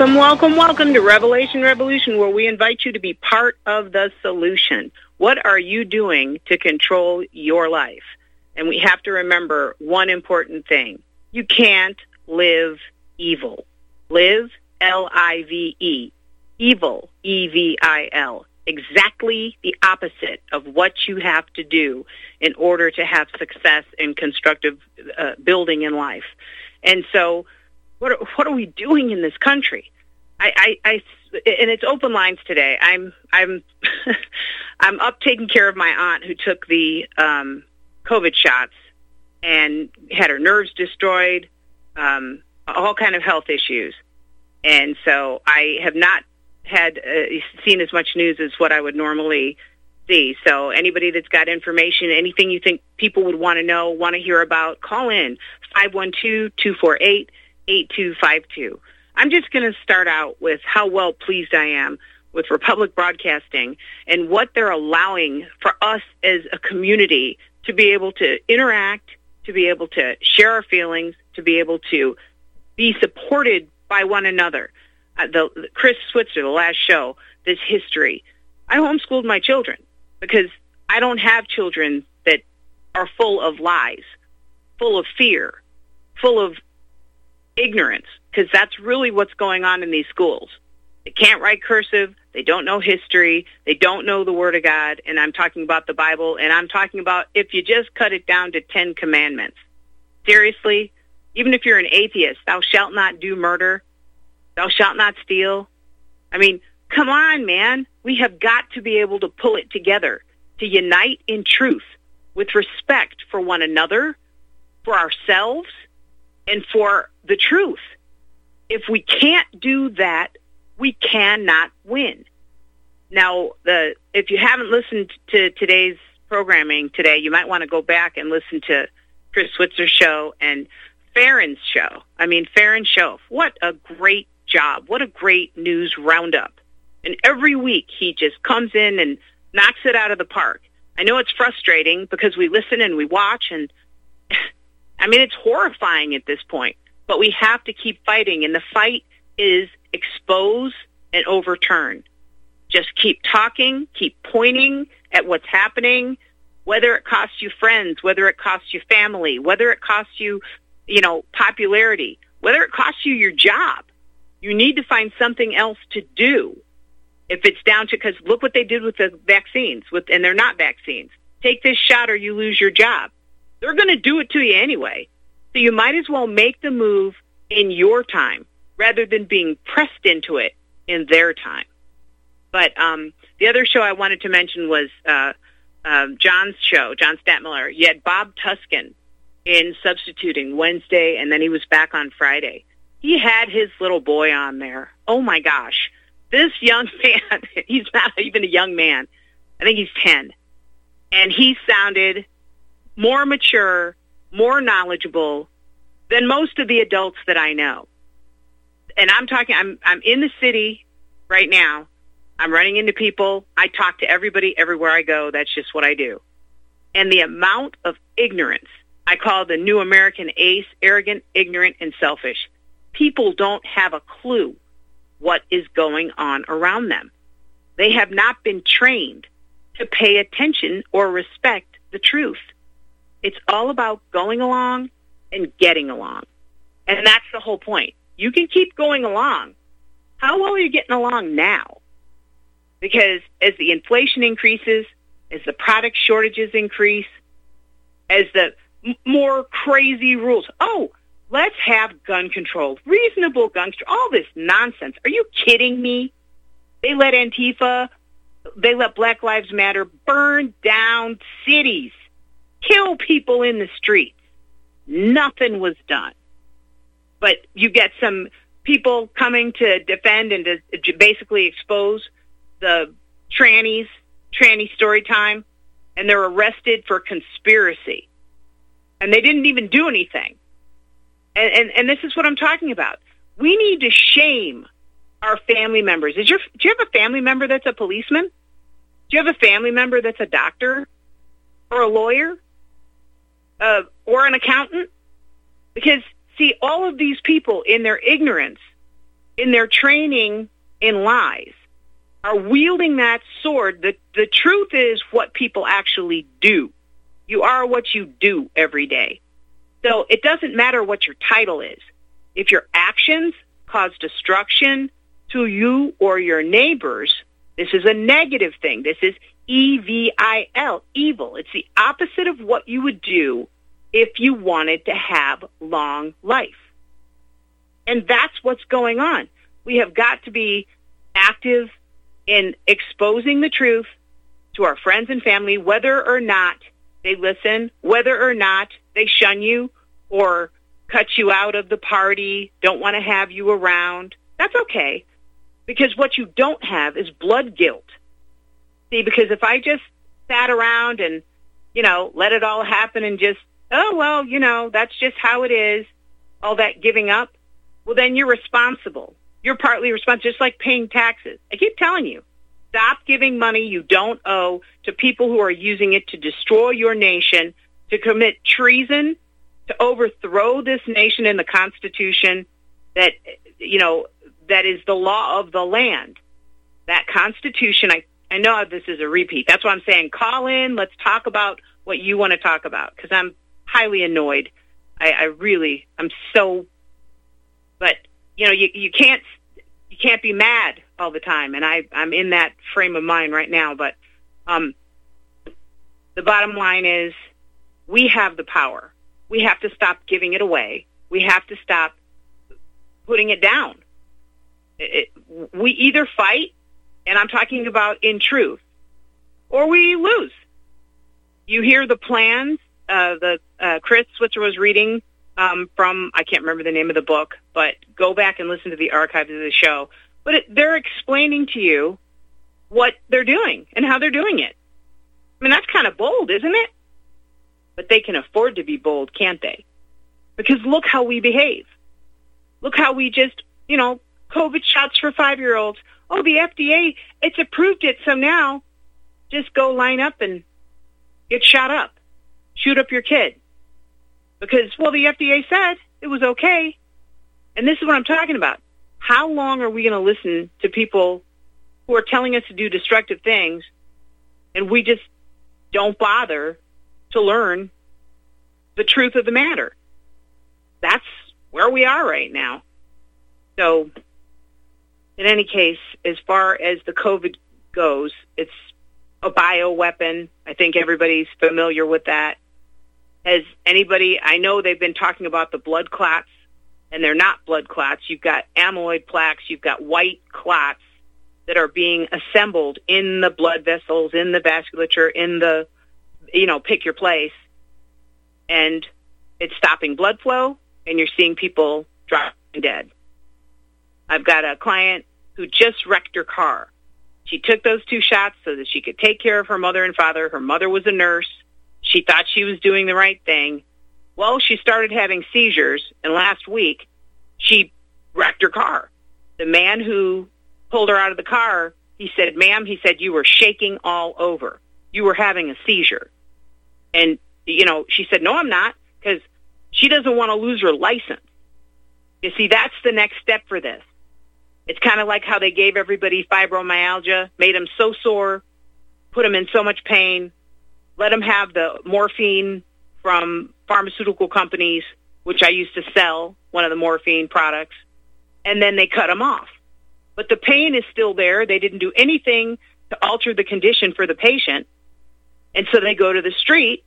Welcome, welcome, welcome to Revelation Revolution, where we invite you to be part of the solution. What are you doing to control your life? And we have to remember one important thing. You can't live evil. Live, L-I-V-E. Evil, E-V-I-L. Exactly the opposite of what you have to do in order to have success in constructive uh, building in life. And so what are, what are we doing in this country? I, I, I, and it's open lines today. I'm, I'm, I'm up taking care of my aunt who took the um, COVID shots and had her nerves destroyed, um, all kind of health issues, and so I have not had uh, seen as much news as what I would normally see. So anybody that's got information, anything you think people would want to know, want to hear about, call in five one two two four eight. 8252. I'm just going to start out with how well pleased I am with Republic Broadcasting and what they're allowing for us as a community to be able to interact, to be able to share our feelings, to be able to be supported by one another. Uh, the, Chris Switzer, the last show, this history. I homeschooled my children because I don't have children that are full of lies, full of fear, full of ignorance because that's really what's going on in these schools. They can't write cursive. They don't know history. They don't know the Word of God. And I'm talking about the Bible. And I'm talking about if you just cut it down to Ten Commandments. Seriously, even if you're an atheist, thou shalt not do murder. Thou shalt not steal. I mean, come on, man. We have got to be able to pull it together to unite in truth with respect for one another, for ourselves, and for the truth. If we can't do that, we cannot win. Now, the if you haven't listened to today's programming today, you might want to go back and listen to Chris Switzer's show and Farron's show. I mean, Farron show. What a great job. What a great news roundup. And every week he just comes in and knocks it out of the park. I know it's frustrating because we listen and we watch and I mean, it's horrifying at this point, but we have to keep fighting. And the fight is expose and overturn. Just keep talking, keep pointing at what's happening, whether it costs you friends, whether it costs you family, whether it costs you, you know, popularity, whether it costs you your job. You need to find something else to do. If it's down to, because look what they did with the vaccines, with, and they're not vaccines. Take this shot or you lose your job. They're going to do it to you anyway. So you might as well make the move in your time rather than being pressed into it in their time. But um, the other show I wanted to mention was uh, uh, John's show, John Stadtmiller. You had Bob Tuskin in substituting Wednesday, and then he was back on Friday. He had his little boy on there. Oh my gosh. This young man, he's not even a young man. I think he's 10. And he sounded more mature, more knowledgeable than most of the adults that I know. And I'm talking, I'm, I'm in the city right now. I'm running into people. I talk to everybody everywhere I go. That's just what I do. And the amount of ignorance, I call the new American ace, arrogant, ignorant, and selfish. People don't have a clue what is going on around them. They have not been trained to pay attention or respect the truth. It's all about going along and getting along. And that's the whole point. You can keep going along. How well are you getting along now? Because as the inflation increases, as the product shortages increase, as the more crazy rules, oh, let's have gun control, reasonable gun control, all this nonsense. Are you kidding me? They let Antifa, they let Black Lives Matter burn down cities kill people in the streets. Nothing was done. But you get some people coming to defend and to basically expose the trannies, tranny story time, and they're arrested for conspiracy. And they didn't even do anything. And, and, and this is what I'm talking about. We need to shame our family members. Is your, do you have a family member that's a policeman? Do you have a family member that's a doctor or a lawyer uh, or an accountant? Because, see, all of these people in their ignorance, in their training in lies, are wielding that sword. The, the truth is what people actually do. You are what you do every day. So it doesn't matter what your title is. If your actions cause destruction to you or your neighbors, this is a negative thing. This is E-V-I-L, evil. It's the opposite of what you would do if you wanted to have long life. And that's what's going on. We have got to be active in exposing the truth to our friends and family, whether or not they listen, whether or not they shun you or cut you out of the party, don't want to have you around. That's okay. Because what you don't have is blood guilt. See, because if I just sat around and, you know, let it all happen and just, oh, well, you know, that's just how it is, all that giving up, well, then you're responsible. You're partly responsible, just like paying taxes. I keep telling you, stop giving money you don't owe to people who are using it to destroy your nation, to commit treason, to overthrow this nation and the Constitution that, you know, that is the law of the land. That Constitution, I, I know this is a repeat. That's why I'm saying call in. Let's talk about what you want to talk about because I'm highly annoyed. I, I really, I'm so, but you know, you, you can't, you can't be mad all the time. And I, I'm in that frame of mind right now. But um, the bottom line is we have the power. We have to stop giving it away. We have to stop putting it down. It, it, we either fight, and I'm talking about in truth, or we lose. You hear the plans. Uh, the uh, Chris Switzer was reading um, from I can't remember the name of the book, but go back and listen to the archives of the show. But it, they're explaining to you what they're doing and how they're doing it. I mean, that's kind of bold, isn't it? But they can afford to be bold, can't they? Because look how we behave. Look how we just, you know, COVID shots for five-year-olds. Oh, the FDA, it's approved it, so now just go line up and get shot up. Shoot up your kid. Because, well, the FDA said it was okay. And this is what I'm talking about. How long are we going to listen to people who are telling us to do destructive things and we just don't bother to learn the truth of the matter? That's where we are right now. So, in any case, as far as the COVID goes, it's a bioweapon. I think everybody's familiar with that. Has anybody, I know they've been talking about the blood clots, and they're not blood clots. You've got amyloid plaques, you've got white clots that are being assembled in the blood vessels, in the vasculature, in the, you know, pick your place. And it's stopping blood flow, and you're seeing people dropping dead. I've got a client who just wrecked her car. She took those two shots so that she could take care of her mother and father. Her mother was a nurse. She thought she was doing the right thing. Well, she started having seizures, and last week she wrecked her car. The man who pulled her out of the car, he said, ma'am, he said, you were shaking all over. You were having a seizure. And, you know, she said, no, I'm not, because she doesn't want to lose her license. You see, that's the next step for this. It's kind of like how they gave everybody fibromyalgia, made them so sore, put them in so much pain, let them have the morphine from pharmaceutical companies, which I used to sell, one of the morphine products, and then they cut them off. But the pain is still there. They didn't do anything to alter the condition for the patient. And so they go to the street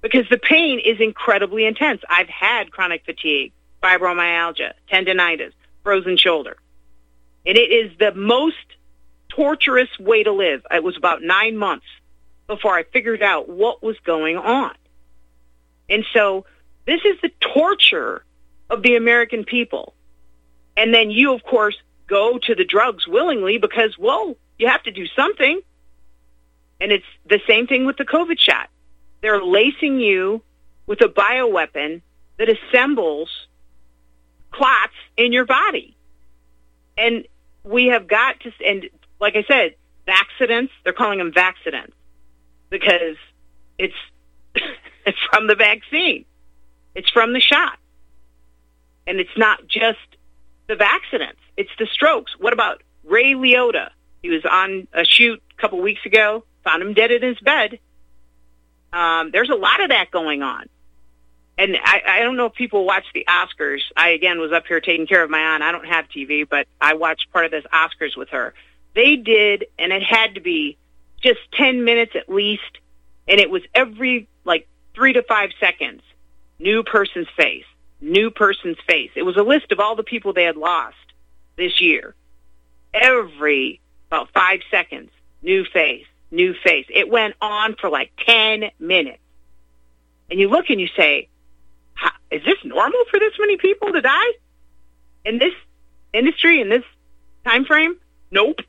because the pain is incredibly intense. I've had chronic fatigue, fibromyalgia, tendonitis, frozen shoulder. And it is the most torturous way to live. It was about nine months before I figured out what was going on. And so this is the torture of the American people. And then you, of course, go to the drugs willingly because, well, you have to do something. And it's the same thing with the COVID shot. They're lacing you with a bioweapon that assembles clots in your body. And we have got to, and like I said, accidents, they're calling them vaccidents because it's, it's from the vaccine. It's from the shot. And it's not just the accidents. It's the strokes. What about Ray Liotta? He was on a shoot a couple weeks ago, found him dead in his bed. Um, there's a lot of that going on. And I, I don't know if people watch the Oscars. I, again, was up here taking care of my aunt. I don't have TV, but I watched part of this Oscars with her. They did, and it had to be just 10 minutes at least, and it was every, like, three to five seconds. New person's face, new person's face. It was a list of all the people they had lost this year. Every about five seconds, new face, new face. It went on for like 10 minutes. And you look and you say, is this normal for this many people to die in this industry, in this time frame? Nope.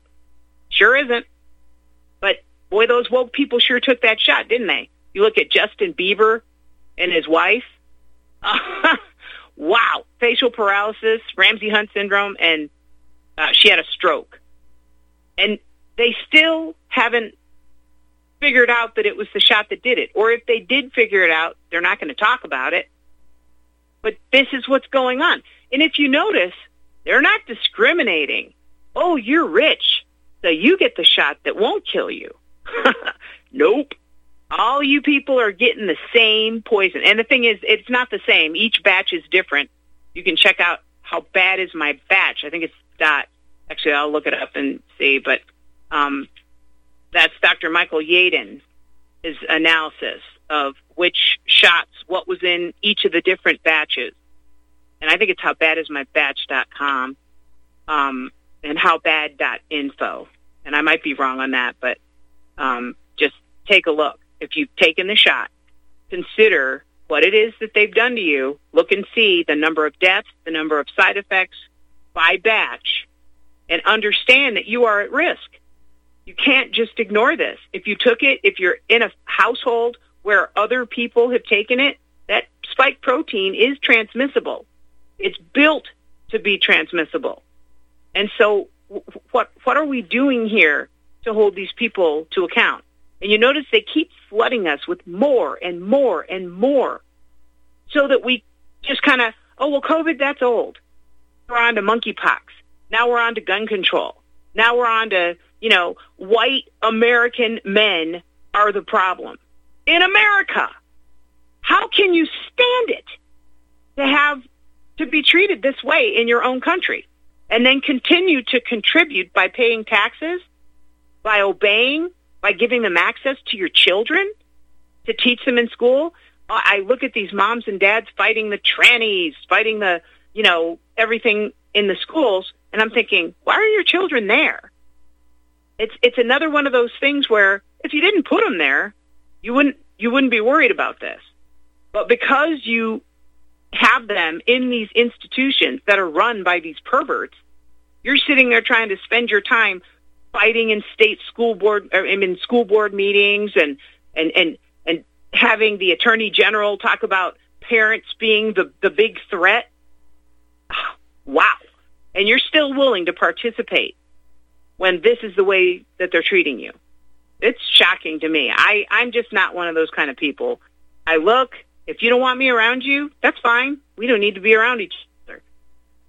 Sure isn't. But boy, those woke people sure took that shot, didn't they? You look at Justin Bieber and his wife. wow. Facial paralysis, Ramsay Hunt syndrome, and uh, she had a stroke. And they still haven't figured out that it was the shot that did it. Or if they did figure it out, they're not going to talk about it. But this is what's going on. And if you notice, they're not discriminating. Oh, you're rich, so you get the shot that won't kill you. nope. All you people are getting the same poison. And the thing is, it's not the same. Each batch is different. You can check out how bad is my batch. I think it's dot. Actually, I'll look it up and see. But um, that's Dr. Michael Yeadon, his analysis of which shots, what was in each of the different batches. And I think it's howbadismybatch.com um, and howbad.info. And I might be wrong on that, but um, just take a look. If you've taken the shot, consider what it is that they've done to you. Look and see the number of deaths, the number of side effects by batch, and understand that you are at risk. You can't just ignore this. If you took it, if you're in a household where other people have taken it, that spike protein is transmissible. It's built to be transmissible. And so what what are we doing here to hold these people to account? And you notice they keep flooding us with more and more and more so that we just kind of, oh, well, COVID, that's old. We're on to monkeypox. Now we're on to gun control. Now we're on to, you know, white American men are the problem in America. How can you stand it to have to be treated this way in your own country and then continue to contribute by paying taxes, by obeying, by giving them access to your children to teach them in school? I look at these moms and dads fighting the trannies, fighting the, you know, everything in the schools, and I'm thinking, why are your children there? It's it's another one of those things where if you didn't put them there, you wouldn't you wouldn't be worried about this. But because you have them in these institutions that are run by these perverts, you're sitting there trying to spend your time fighting in state school board or in school board meetings and and and and having the attorney general talk about parents being the the big threat. Wow. And you're still willing to participate when this is the way that they're treating you it's shocking to me. I, I'm just not one of those kind of people. I look, if you don't want me around you, that's fine. We don't need to be around each other.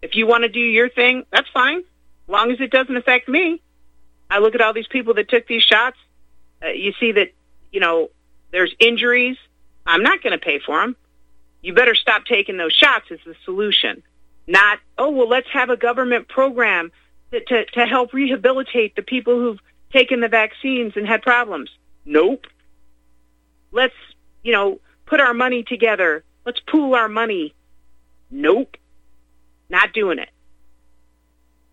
If you want to do your thing, that's fine, as long as it doesn't affect me. I look at all these people that took these shots. Uh, you see that, you know, there's injuries. I'm not going to pay for them. You better stop taking those shots is the solution. Not, oh, well, let's have a government program to, to, to help rehabilitate the people who've taken the vaccines and had problems. Nope. Let's, you know, put our money together. Let's pool our money. Nope. Not doing it.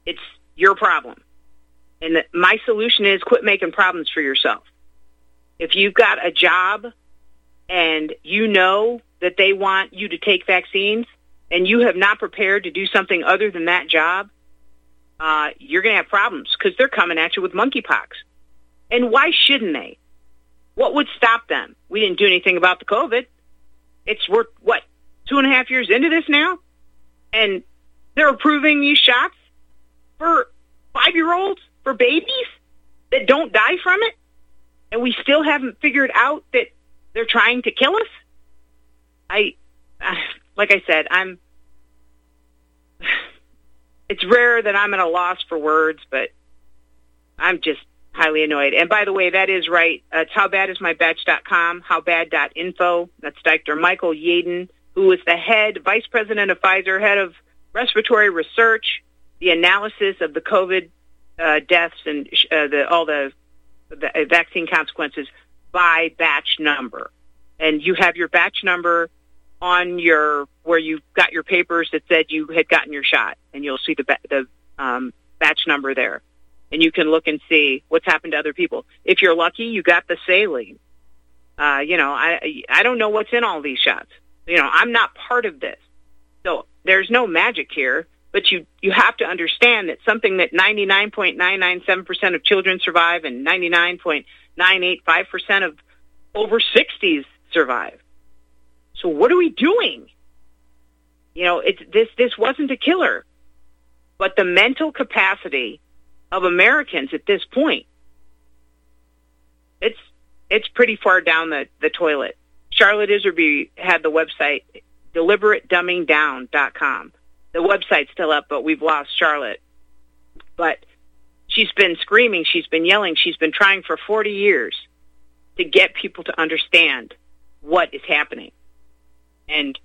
It's your problem. And my solution is quit making problems for yourself. If you've got a job and you know that they want you to take vaccines and you have not prepared to do something other than that job, uh, you're going to have problems because they're coming at you with monkeypox. And why shouldn't they? What would stop them? We didn't do anything about the COVID. It's we're what two and a half years into this now, and they're approving these shots for five year olds for babies that don't die from it, and we still haven't figured out that they're trying to kill us. I, like I said, I'm. It's rare that I'm at a loss for words, but I'm just highly annoyed. And by the way, that is right. Uh, it's howbadismybatch.com, howbad.info. That's Dr. Michael Yeadon, who is the head, vice president of Pfizer, head of respiratory research, the analysis of the COVID uh, deaths and uh, the, all the, the vaccine consequences by batch number. And you have your batch number on your where you got your papers that said you had gotten your shot, and you'll see the the um, batch number there and you can look and see what's happened to other people. If you're lucky, you got the saline. Uh, you know, I I don't know what's in all these shots. You know, I'm not part of this, so there's no magic here. But you you have to understand that something that 99.997 percent of children survive and 99.985 percent of over 60s survive. So what are we doing? You know, it's this this wasn't a killer, but the mental capacity of Americans at this point. It's it's pretty far down the, the toilet. Charlotte Iserbyt had the website deliberatedumbingdown.com. The website's still up, but we've lost Charlotte. But she's been screaming, she's been yelling, she's been trying for 40 years to get people to understand what is happening. And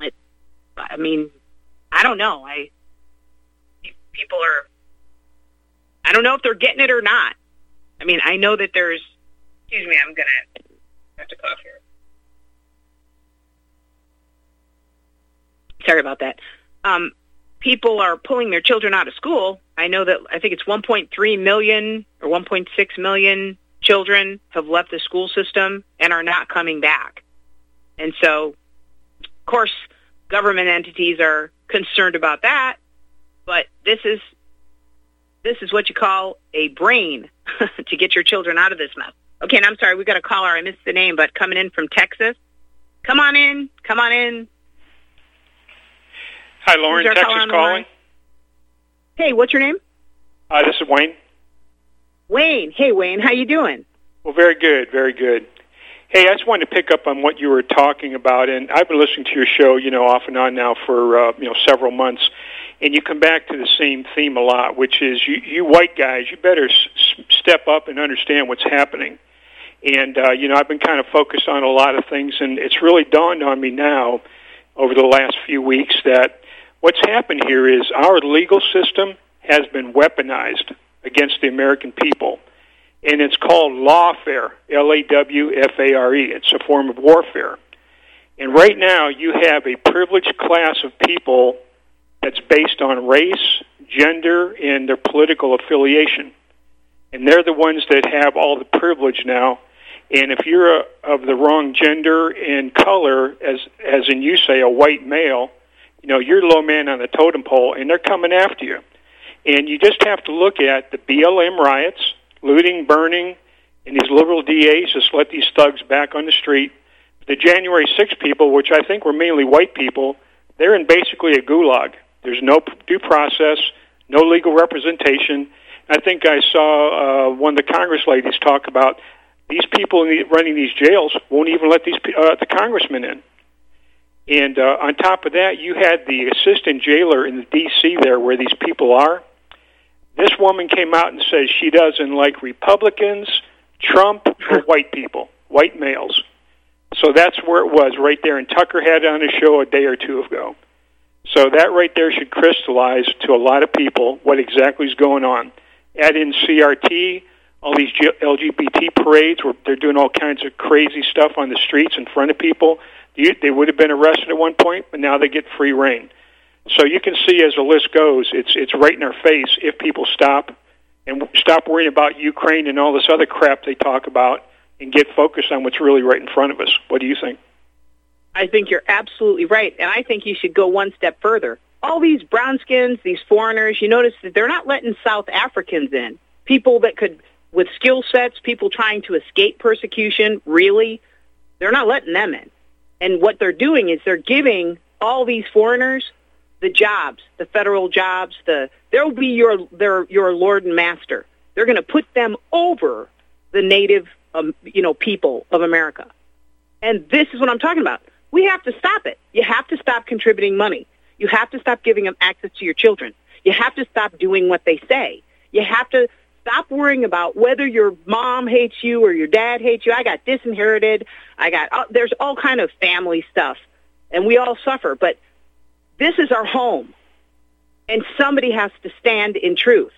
it, I mean, I don't know. I people are, I don't know if they're getting it or not. I mean, I know that there's, excuse me, I'm going to have to cough here. Sorry about that. Um, people are pulling their children out of school. I know that I think it's 1.3 million or 1.6 million children have left the school system and are not coming back. And so, of course, government entities are concerned about that but this is this is what you call a brain to get your children out of this mess. Okay, and I'm sorry, we got a caller. I missed the name, but coming in from Texas. Come on in. Come on in. Hi, Lauren. Texas calling. Hey, what's your name? Uh, this is Wayne. Wayne. Hey, Wayne. How you doing? Well, very good. Very good. Hey, I just wanted to pick up on what you were talking about, and I've been listening to your show, you know, off and on now for uh, you know several months and you come back to the same theme a lot, which is you, you white guys, you better s- step up and understand what's happening. And uh, you know, I've been kind of focused on a lot of things, and it's really dawned on me now over the last few weeks that what's happened here is our legal system has been weaponized against the American people, and it's called lawfare, L-A-W-F-A-R-E. It's a form of warfare. And right now, you have a privileged class of people that's based on race, gender, and their political affiliation. And they're the ones that have all the privilege now. And if you're a, of the wrong gender and color, as as in you say, a white male, you know you're low man on the totem pole, and they're coming after you. And you just have to look at the BLM riots, looting, burning, and these liberal DAs just let these thugs back on the street. The January 6 people, which I think were mainly white people, they're in basically a gulag. There's no due process, no legal representation. I think I saw uh, one of the Congress ladies talk about these people running these jails won't even let these uh, the congressmen in. And uh, on top of that, you had the assistant jailer in the D.C. there where these people are. This woman came out and says she doesn't like Republicans, Trump, or white people, white males. So that's where it was right there. And Tucker had it on his show a day or two ago. So that right there should crystallize to a lot of people what exactly is going on. Add in CRT, all these LGBT parades where they're doing all kinds of crazy stuff on the streets in front of people. They would have been arrested at one point, but now they get free reign. So you can see as the list goes, it's it's right in our face if people stop and stop worrying about Ukraine and all this other crap they talk about and get focused on what's really right in front of us. What do you think? I think you're absolutely right. And I think you should go one step further. All these brown skins, these foreigners, you notice that they're not letting South Africans in, people that could with skill sets, people trying to escape persecution, really, they're not letting them in. And what they're doing is they're giving all these foreigners the jobs, the federal jobs, the they'll be your their your lord and master. They're going to put them over the native um, you know people of America. And this is what I'm talking about. We have to stop it. You have to stop contributing money. You have to stop giving them access to your children. You have to stop doing what they say. You have to stop worrying about whether your mom hates you or your dad hates you. I got disinherited. I got uh, there's all kind of family stuff, and we all suffer. But this is our home, and somebody has to stand in truth.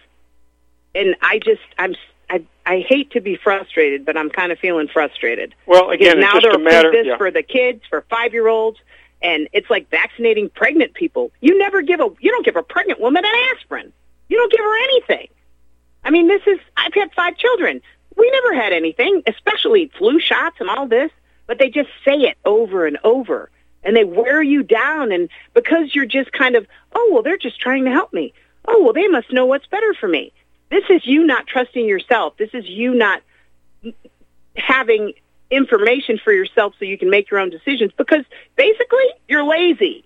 And I just I'm I, I hate to be frustrated, but I'm kind of feeling frustrated. Well, again, now it's just they're a matter. this yeah. for the kids, for five year olds, and it's like vaccinating pregnant people. You never give a you don't give a pregnant woman an aspirin. You don't give her anything. I mean, this is I've had five children. We never had anything, especially flu shots and all this, but they just say it over and over. And they wear you down and because you're just kind of, oh, well, they're just trying to help me. Oh, well, they must know what's better for me. This is you not trusting yourself. This is you not having information for yourself so you can make your own decisions because basically you're lazy.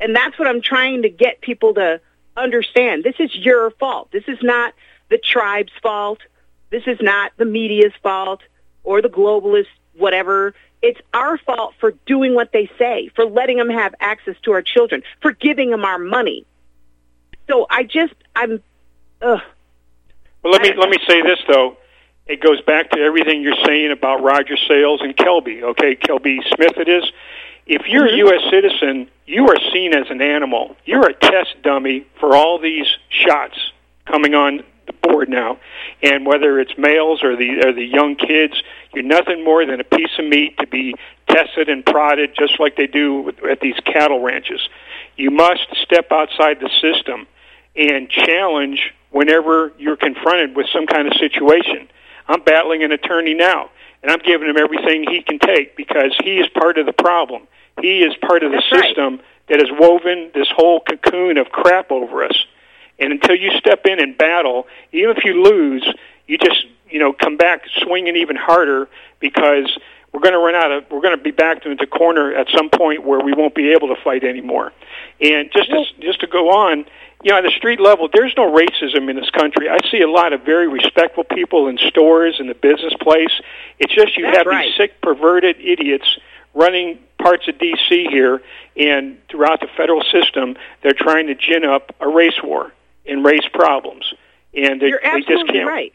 And that's what I'm trying to get people to understand. This is your fault. This is not the tribe's fault. This is not the media's fault or the globalist whatever. It's our fault for doing what they say, for letting them have access to our children, for giving them our money. So I just, I'm, ugh. Well, let me let me say this though. It goes back to everything you're saying about Roger Sales and Kelby. Okay, Kelby Smith, it is. If you're a mm-hmm. U.S. citizen, you are seen as an animal. You're a test dummy for all these shots coming on the board now, and whether it's males or the or the young kids, you're nothing more than a piece of meat to be tested and prodded, just like they do at these cattle ranches. You must step outside the system and challenge whenever you're confronted with some kind of situation. I'm battling an attorney now, and I'm giving him everything he can take because he is part of the problem. He is part of the That's right. system that has woven this whole cocoon of crap over us. And until you step in and battle, even if you lose, you just you know come back swinging even harder because we're going to run out of we're going to be backed into the corner at some point where we won't be able to fight anymore. And just to, just to go on, you know, at the street level, there's no racism in this country. I see a lot of very respectful people in stores in the business place. It's just you That's have right. these sick, perverted idiots running parts of D.C. here and throughout the federal system. They're trying to gin up a race war and race problems, and they, You're they just absolutely can't. right.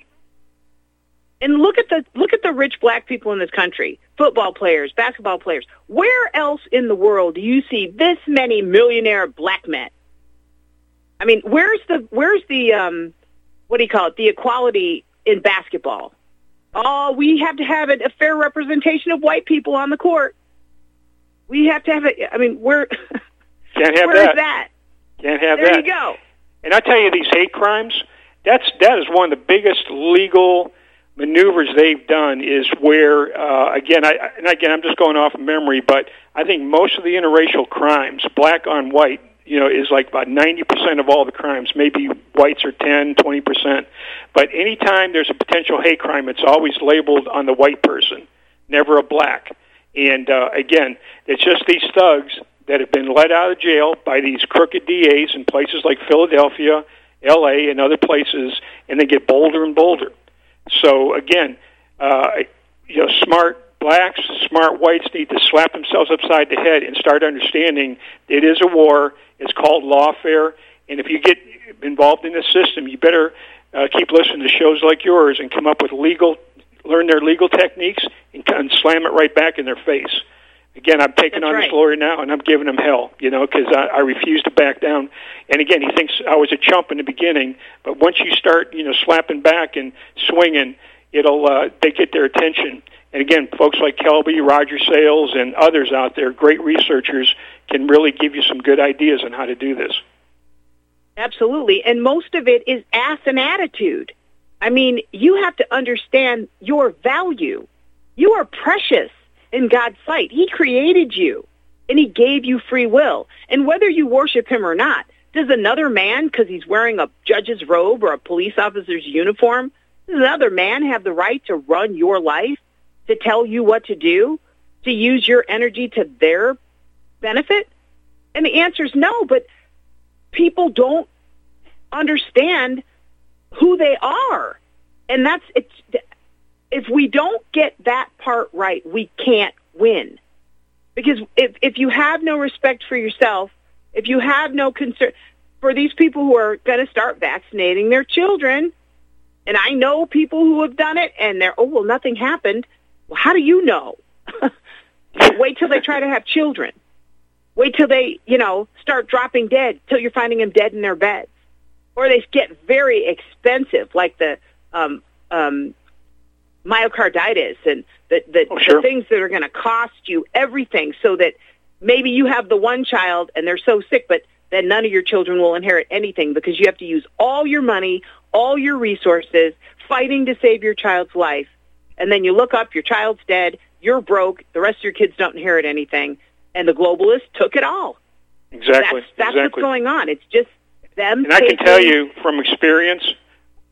And look at the look at the rich black people in this country. Football players, basketball players. Where else in the world do you see this many millionaire black men? I mean, where's the where's the um what do you call it? The equality in basketball. Oh, we have to have a, a fair representation of white people on the court. We have to have it. I mean, where Can't have that. that? Can't have There that. There you go. And I tell you, these hate crimes, that's that is one of the biggest legal maneuvers they've done. Is where uh, again, I and again, I'm just going off memory, but I think most of the interracial crimes, black on white, you know, is like about 90% of all the crimes. Maybe whites are 10, 20%. But anytime there's a potential hate crime, it's always labeled on the white person, never a black. And uh, again, it's just these thugs that have been let out of jail by these crooked DAs in places like Philadelphia, L.A., and other places, and they get bolder and bolder. So again, uh, you know, smart blacks, smart whites need to slap themselves upside the head and start understanding it is a war. It's called lawfare, and if you get involved in the system, you better uh, keep listening to shows like yours and come up with legal, learn their legal techniques, and, and slam it right back in their face. Again, I'm taking That's on right. this lawyer now, and I'm giving him hell, you know, because I, I refuse to back down. And again, he thinks I was a chump in the beginning, but once you start, you know, slapping back and swinging, it'll uh, they get their attention. And again, folks like Kelby, Roger Sales, and others out there, great researchers, can really give you some good ideas on how to do this. Absolutely. And most of it is ass and attitude. I mean, you have to understand your value. You are precious in God's sight. He created you and he gave you free will. And whether you worship him or not, does another man, because he's wearing a judge's robe or a police officer's uniform, Does another man have the right to run your life, to tell you what to do, to use your energy to their benefit? And the answer is no, but people don't understand who they are. And that's it's if we don't get that part right, we can't win. Because if if you have no respect for yourself, if you have no concern for these people who are going to start vaccinating their children, and I know people who have done it and they're, oh, well, nothing happened. Well, how do you know? Wait till they try to have children. Wait till they, you know, start dropping dead, till you're finding them dead in their beds. Or they get very expensive, like the um, um, myocarditis and the, the, Oh, sure. the things that are going to cost you everything so that maybe you have the one child and they're so sick, but then none of your children will inherit anything because you have to use all your money, all your resources, fighting to save your child's life. And then you look up, your child's dead, you're broke, the rest of your kids don't inherit anything, and the globalists took it all. Exactly. That's, that's exactly. what's going on. It's just them. And I can tell you from experience,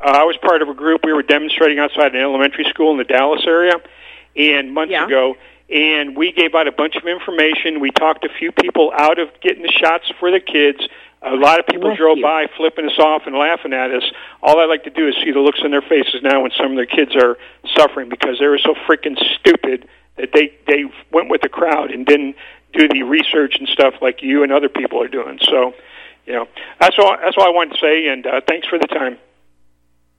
uh, I was part of a group. We were demonstrating outside an elementary school in the Dallas area, and months Yeah. ago, and we gave out a bunch of information. We talked a few people out of getting the shots for the kids. A lot of people Bless drove you. by, flipping us off and laughing at us. All I like to do is see the looks on their faces now when some of their kids are suffering because they were so freaking stupid that they they went with the crowd and didn't do the research and stuff like you and other people are doing. So, you know, that's all. That's all I wanted to say. And uh, thanks for the time.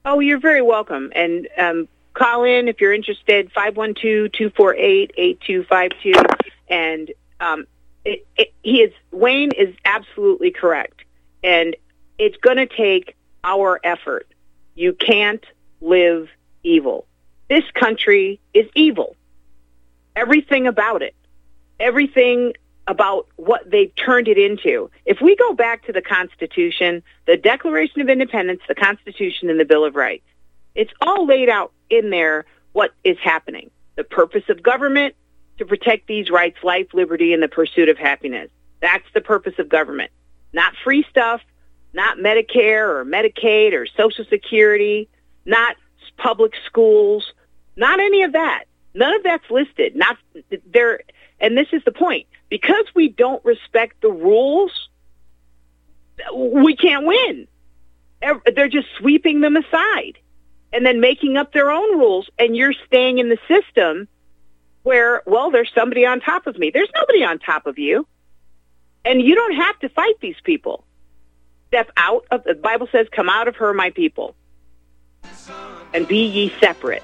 Oh, you're very welcome. And um, call in if you're interested, 512-248-8252. And um, it, it, he is, Wayne is absolutely correct. And it's going to take our effort. You can't live evil. This country is evil. Everything about it. Everything about what they've turned it into. If we go back to the Constitution, the Declaration of Independence, the Constitution, and the Bill of Rights, it's all laid out in there what is happening. The purpose of government to protect these rights, life, liberty, and the pursuit of happiness. That's the purpose of government. Not free stuff, not Medicare or Medicaid or Social Security, not public schools, not any of that. None of that's listed. Not there, and this is the point. Because we don't respect the rules, we can't win. They're just sweeping them aside and then making up their own rules, and you're staying in the system where, well, there's somebody on top of me. There's nobody on top of you, and you don't have to fight these people. Step out of the Bible says, "Come out of her, my people, and be ye separate."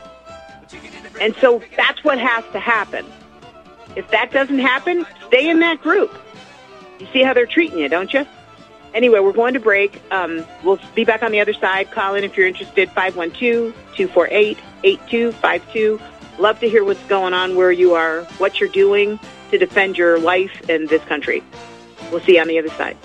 And so that's what has to happen. If that doesn't happen, stay in that group. You see how they're treating you, don't you? Anyway, we're going to break. Um, we'll be back on the other side. Call in if you're interested, 512-248-8252. Love to hear what's going on where you are, what you're doing to defend your life in this country. We'll see you on the other side.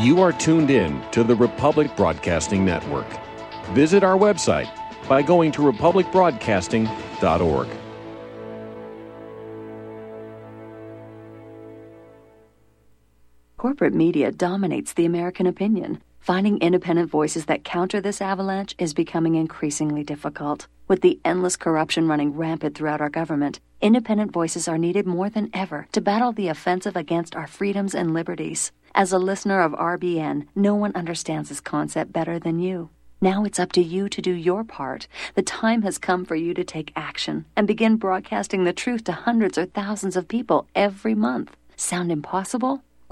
You are tuned in to the Republic Broadcasting Network. Visit our website by going to republicbroadcasting.org. Corporate media dominates the American opinion. Finding independent voices that counter this avalanche is becoming increasingly difficult. With the endless corruption running rampant throughout our government, independent voices are needed more than ever to battle the offensive against our freedoms and liberties. As a listener of RBN, no one understands this concept better than you. Now it's up to you to do your part. The time has come for you to take action and begin broadcasting the truth to hundreds or thousands of people every month. Sound impossible?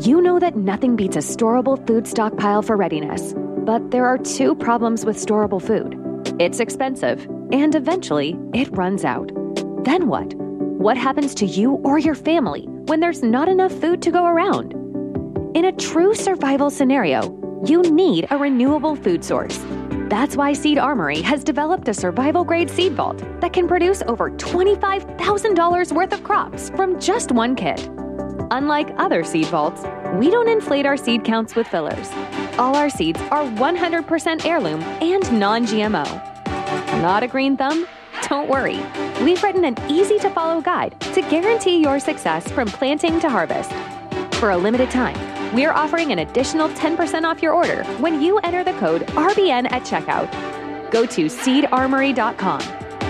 You know that nothing beats a storable food stockpile for readiness. But there are two problems with storable food it's expensive, and eventually it runs out. Then what? What happens to you or your family when there's not enough food to go around? In a true survival scenario, you need a renewable food source. That's why Seed Armory has developed a survival grade seed vault that can produce over $25,000 worth of crops from just one kit. Unlike other seed vaults, we don't inflate our seed counts with fillers. All our seeds are 100% heirloom and non GMO. Not a green thumb? Don't worry. We've written an easy to follow guide to guarantee your success from planting to harvest. For a limited time, we're offering an additional 10% off your order when you enter the code RBN at checkout. Go to seedarmory.com.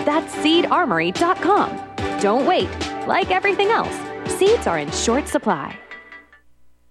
That's seedarmory.com. Don't wait. Like everything else, seeds are in short supply.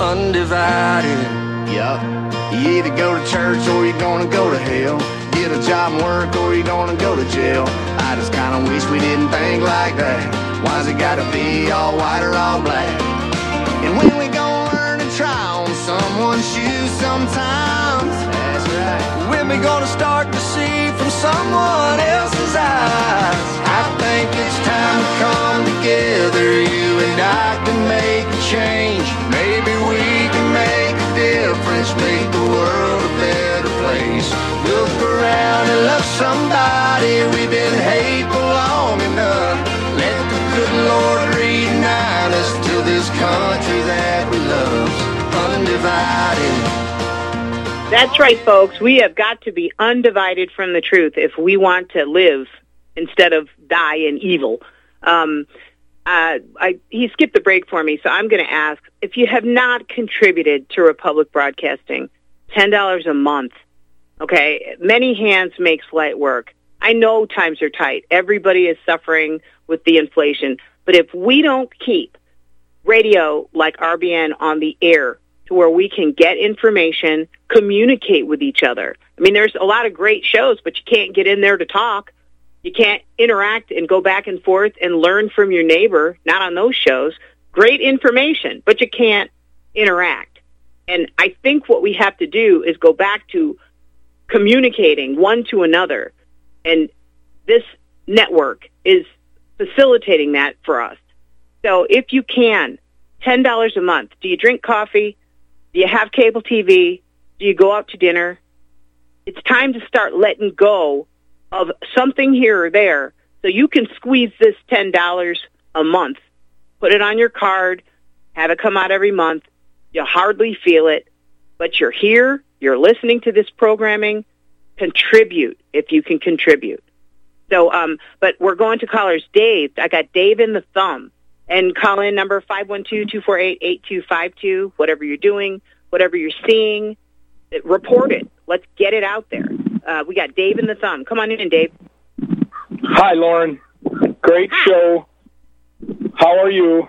Undivided. Yup. You either go to church or you're gonna go to hell. Get a job and work or you're gonna go to jail. I just kinda wish we didn't think like that. Why's it gotta be all white or all black? And when we gonna learn to try on someone's shoes sometimes? That's right. When we gonna start to see from someone else's somebody. We've been hateful long enough. Let the good Lord reunite us to this country that we love. Undivided. That's right, folks. We have got to be undivided from the truth if we want to live instead of die in evil. Um, uh, I, he skipped the break for me, so I'm going to ask if you have not contributed to Republic Broadcasting, ten dollars a month. Okay, many hands makes light work. I know times are tight. Everybody is suffering with the inflation, but if we don't keep radio like RBN on the air to where we can get information, communicate with each other. I mean, there's a lot of great shows, but you can't get in there to talk. You can't interact and go back and forth and learn from your neighbor, not on those shows. Great information, but you can't interact. And I think what we have to do is go back to communicating one to another. And this network is facilitating that for us. So if you can, $10 a month. Do you drink coffee? Do you have cable TV? Do you go out to dinner? It's time to start letting go of something here or there so you can squeeze this $10 a month. Put it on your card, have it come out every month. You hardly feel it, but you're here, you're listening to this programming. Contribute if you can contribute. So, um, but we're going to callers. Dave, I got Dave in the thumb. And call in number 512-248-8252. Whatever you're doing, whatever you're seeing, report it. Let's get it out there. Uh, we got Dave in the thumb. Come on in, Dave. Hi, Lauren. Great show. How are you?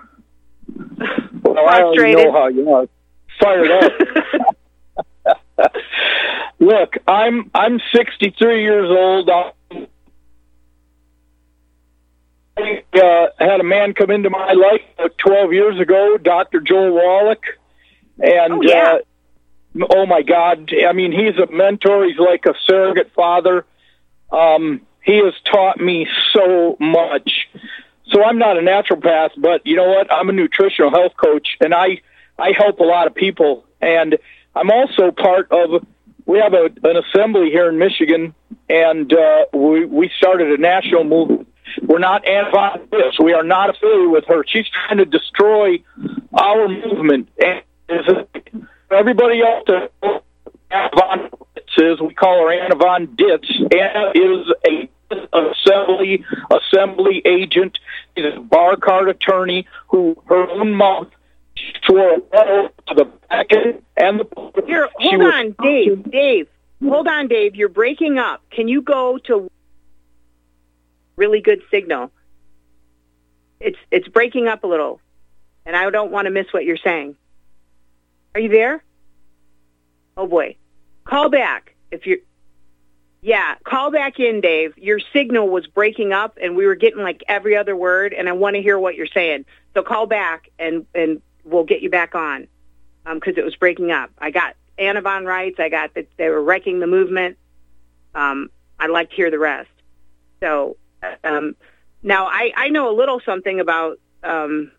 Well, I already know how you are. Fired up. Look, I'm I'm 63 years old. I uh, had a man come into my life uh, 12 years ago, Dr. Joel Wallach, and Oh, yeah. uh, oh my God, I mean, he's a mentor. He's like a surrogate father. Um, he has taught me so much. So I'm not a naturopath, but you know what? I'm a nutritional health coach, and I I help a lot of people. And I'm also part of. We have a, an assembly here in Michigan, and uh, we we started a national movement. We're not anti this. We are not affiliated with her. She's trying to destroy our movement. And everybody else to Anna von Reitz is. We call her Anna Von Ditz. Anna is a assembly assembly agent. She's a bar card attorney who her own mouth swore to the back end and the Here, hold was- on, Dave. Dave, hold on, Dave. You're breaking up. Can you go to really good signal? It's it's breaking up a little, and I don't want to miss what you're saying. Are you there? Oh boy, call back if you're. Yeah, call back in, Dave. Your signal was breaking up, and we were getting like every other word, and I want to hear what you're saying. So call back, and and we'll get you back on because it was breaking up. I got Anna von Reitz. I got that they were wrecking the movement. Um, I'd like to hear the rest. So uh, um, now I, I know a little something about um,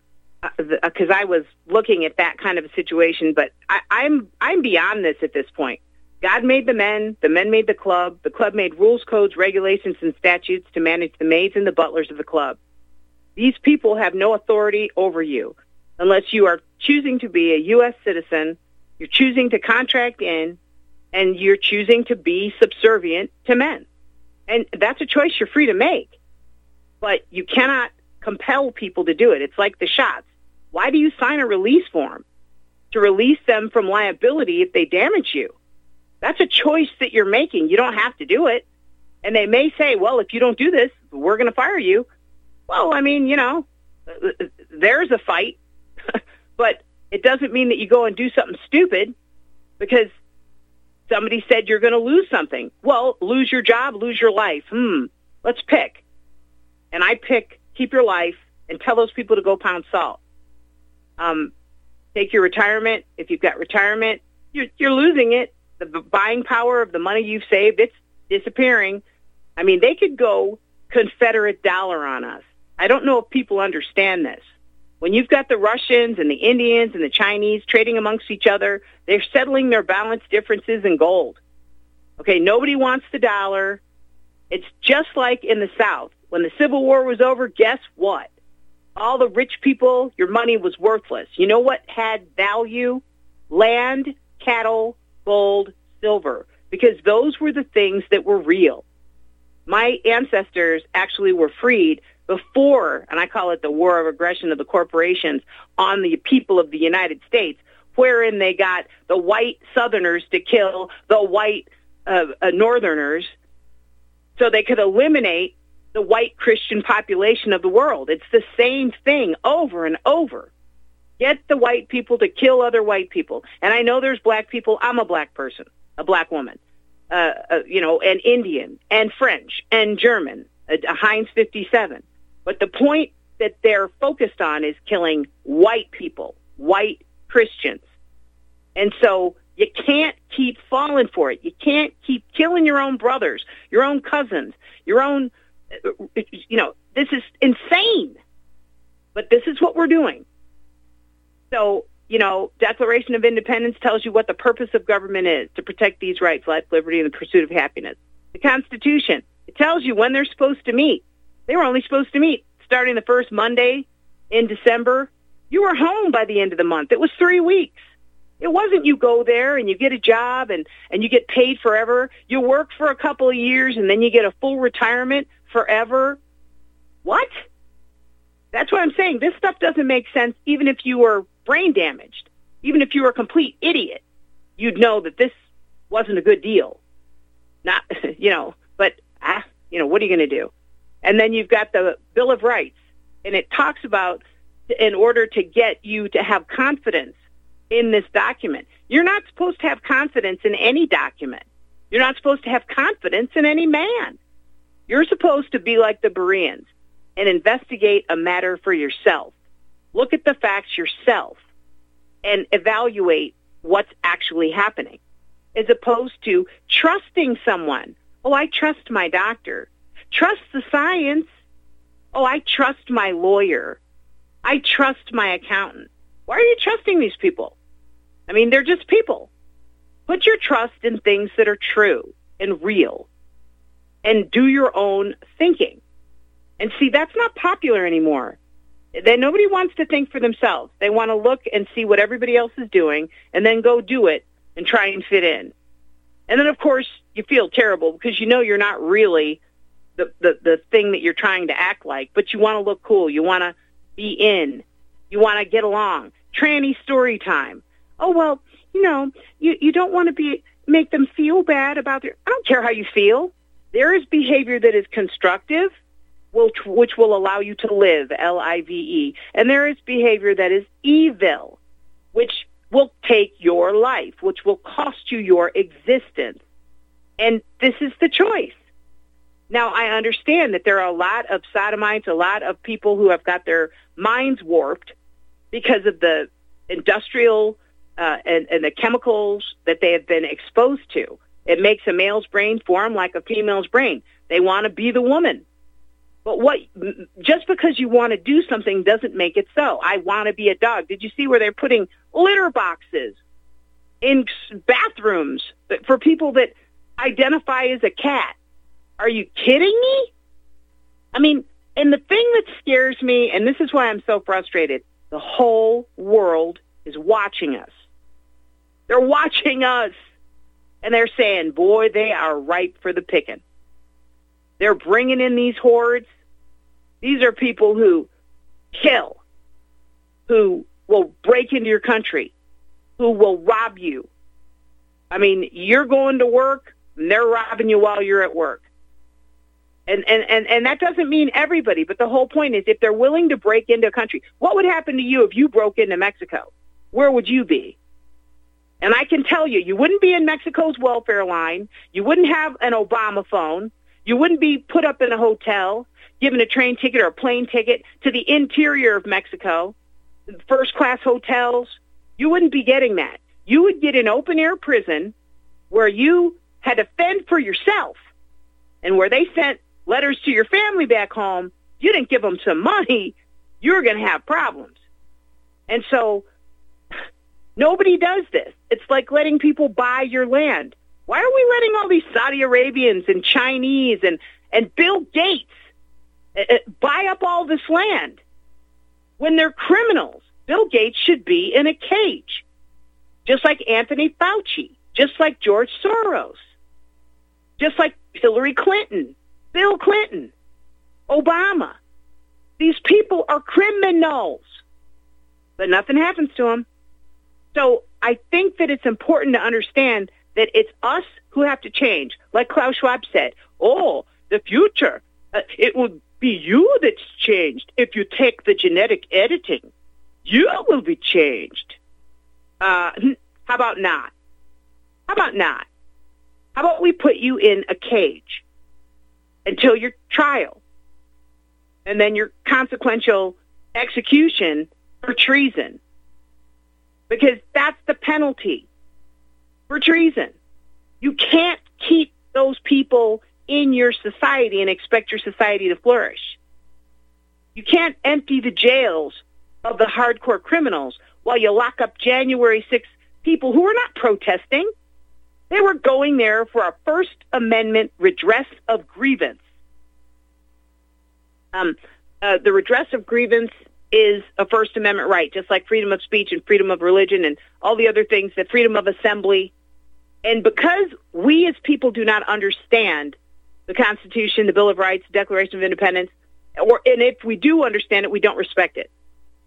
because I was looking at that kind of a situation, but I, I'm I'm beyond this at this point. God made the men, the men made the club, the club made rules, codes, regulations, and statutes to manage the maids and the butlers of the club. These people have no authority over you unless you are choosing to be a U.S. citizen, you're choosing to contract in, and you're choosing to be subservient to men. And that's a choice you're free to make. But you cannot compel people to do it. It's like the shots. Why do you sign a release form? To release them from liability if they damage you. That's a choice that you're making. You don't have to do it. And they may say, well, if you don't do this, we're going to fire you. Well, I mean, you know, there's a fight, but it doesn't mean that you go and do something stupid because somebody said you're going to lose something. Well, lose your job, lose your life. Hmm. Let's pick. And I pick keep your life and tell those people to go pound salt. Um, take your retirement. If you've got retirement, you're, you're losing it. The buying power of the money you've saved, it's disappearing. I mean, they could go Confederate dollar on us. I don't know if people understand this. When you've got the Russians and the Indians and the Chinese trading amongst each other, they're settling their balance differences in gold. Okay, nobody wants the dollar. It's just like in the South. When the Civil War was over, guess what? All the rich people, your money was worthless. You know what had value? Land, cattle, gold, silver, because those were the things that were real. My ancestors actually were freed before, and I call it the war of aggression of the corporations on the people of the United States, wherein they got the white Southerners to kill the white uh, uh, Northerners so they could eliminate the white Christian population of the world. It's the same thing over and over. Get the white people to kill other white people. And I know there's black people. I'm a black person, a black woman, uh, uh, you know, and Indian and French and German, a, a Heinz 57. But the point that they're focused on is killing white people, white Christians. And so you can't keep falling for it. You can't keep killing your own brothers, your own cousins, your own, you know, this is insane. But this is what we're doing. So, you know, Declaration of Independence tells you what the purpose of government is to protect these rights, life, liberty, and the pursuit of happiness. The Constitution, it tells you when they're supposed to meet. They were only supposed to meet starting the first Monday in December. You were home by the end of the month. It was three weeks. It wasn't you go there and you get a job and, and you get paid forever. You work for a couple of years and then you get a full retirement forever. What? That's what I'm saying. This stuff doesn't make sense even if you were brain damaged. Even if you were a complete idiot, you'd know that this wasn't a good deal. Not, you know, but, ah, you know, what are you going to do? And then you've got the Bill of Rights, and it talks about in order to get you to have confidence in this document. You're not supposed to have confidence in any document. You're not supposed to have confidence in any man. You're supposed to be like the Bereans and investigate a matter for yourself. Look at the facts yourself and evaluate what's actually happening as opposed to trusting someone. Oh, I trust my doctor. Trust the science. Oh, I trust my lawyer. I trust my accountant. Why are you trusting these people? I mean, they're just people. Put your trust in things that are true and real and do your own thinking. And see, that's not popular anymore. Then nobody wants to think for themselves. They want to look and see what everybody else is doing and then go do it and try and fit in. And then of course you feel terrible because you know you're not really the, the, the thing that you're trying to act like, but you want to look cool. You want to be in. You want to get along. Tranny story time. Oh, well, you know, you, you don't want to be, make them feel bad about their, I don't care how you feel. There is behavior that is constructive, which, which will allow you to live, L-I-V-E. And there is behavior that is evil, which will take your life, which will cost you your existence. And this is the choice. Now, I understand that there are a lot of sodomites, a lot of people who have got their minds warped because of the industrial uh, and, and the chemicals that they have been exposed to. It makes a male's brain form like a female's brain. They want to be the woman. But what just because you want to do something doesn't make it so. I want to be a dog. Did you see where they're putting litter boxes in bathrooms for people that identify as a cat? Are you kidding me? I mean, and the thing that scares me, and this is why I'm so frustrated, the whole world is watching us. They're watching us. And they're saying, boy, they are ripe for the picking. They're bringing in these hordes. These are people who kill, who will break into your country, who will rob you. I mean, you're going to work, and they're robbing you while you're at work. And, and, and, and that doesn't mean everybody, but the whole point is if they're willing to break into a country, what would happen to you if you broke into Mexico? Where would you be? And I can tell you, you wouldn't be in Mexico's welfare line. You wouldn't have an Obama phone. You wouldn't be put up in a hotel, given a train ticket or a plane ticket to the interior of Mexico, first class hotels. You wouldn't be getting that. You would get an open air prison where you had to fend for yourself and where they sent letters to your family back home, you didn't give them some money, you're going to have problems. And so nobody does this. It's like letting people buy your land. Why are we letting all these Saudi Arabians and Chinese and, and Bill Gates uh, buy up all this land when they're criminals? Bill Gates should be in a cage, just like Anthony Fauci, just like George Soros, just like Hillary Clinton. Bill Clinton, Obama. These people are criminals, but nothing happens to them. So I think that it's important to understand that it's us who have to change. Like Klaus Schwab said, oh, the future, uh, it will be you that's changed if you take the genetic editing. You will be changed. Uh, how about not? How about not? How about we put you in a cage until your trial and then your consequential execution for treason. Because that's the penalty for treason. You can't keep those people in your society and expect your society to flourish. You can't empty the jails of the hardcore criminals while you lock up January 6 people who are not protesting. They were going there for a First Amendment redress of grievance. Um, uh, the redress of grievance is a First Amendment right, just like freedom of speech and freedom of religion and all the other things, that freedom of assembly. And because we as people do not understand the Constitution, the Bill of Rights, the Declaration of Independence, or and if we do understand it, we don't respect it.